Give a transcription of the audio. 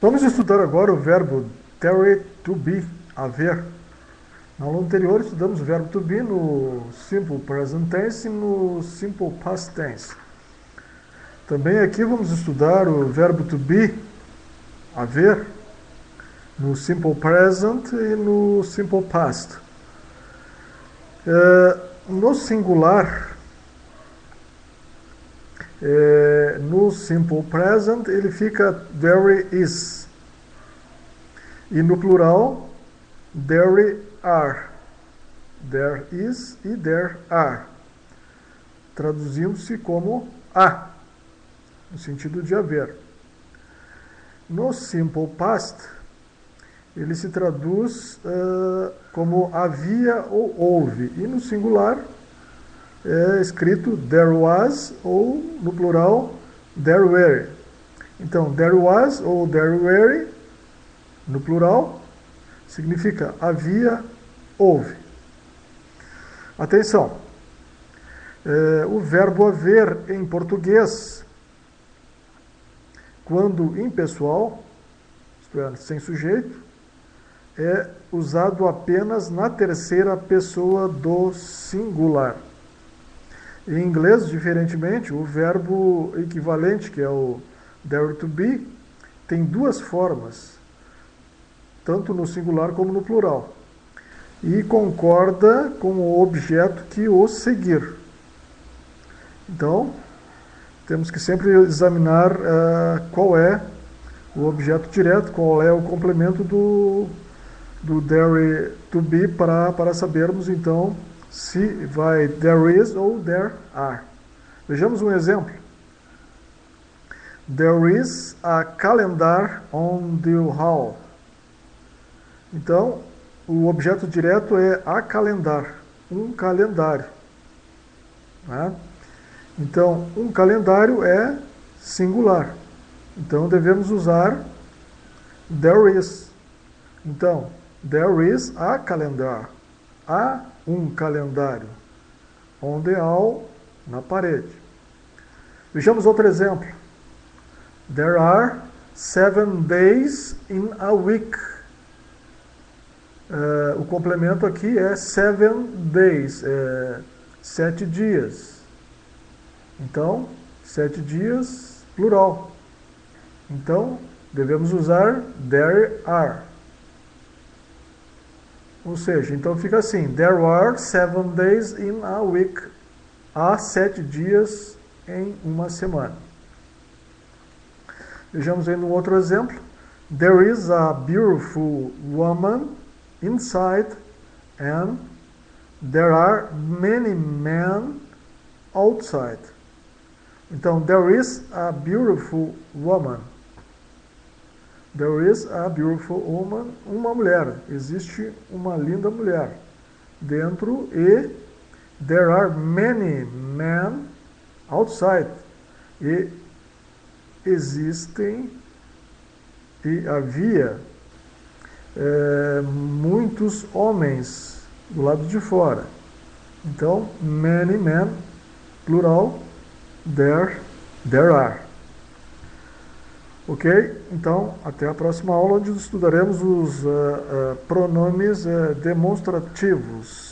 Vamos estudar agora o verbo there to be, haver. Na aula anterior estudamos o verbo to be no simple present tense e no simple past tense. Também aqui vamos estudar o verbo to be, haver, no simple present e no simple past. É, no singular, é, no simple present ele fica there is. E no plural, there are. There is e there are. Traduzindo-se como há, no sentido de haver. No simple past, ele se traduz uh, como havia ou houve. E no singular, é escrito there was ou no plural there were. Então, there was ou there were no plural significa havia, houve. Atenção. É, o verbo haver em português, quando impessoal, isto é, sem sujeito, é usado apenas na terceira pessoa do singular. Em inglês, diferentemente, o verbo equivalente, que é o there to be, tem duas formas, tanto no singular como no plural, e concorda com o objeto que o seguir. Então, temos que sempre examinar uh, qual é o objeto direto, qual é o complemento do, do there to be para, para sabermos então se vai there is ou there are. Vejamos um exemplo. There is a calendar on the wall. Então, o objeto direto é a calendar, um calendário. Né? Então, um calendário é singular. Então, devemos usar there is. Então, there is a calendar. A um calendário. On the wall, na parede. Vejamos outro exemplo. There are seven days in a week. Uh, o complemento aqui é seven days, é sete dias. Então, sete dias, plural. Então, devemos usar there are. Ou seja, então fica assim: There are seven days in a week. Há sete dias em uma semana. Vejamos aí um outro exemplo. There is a beautiful woman inside and there are many men outside. Então, there is a beautiful woman. There is a beautiful woman, uma mulher. Existe uma linda mulher dentro e there are many men outside. E existem e havia é, muitos homens do lado de fora. Então, many men, plural, there, there are. Ok? Então, até a próxima aula, onde estudaremos os uh, uh, pronomes uh, demonstrativos.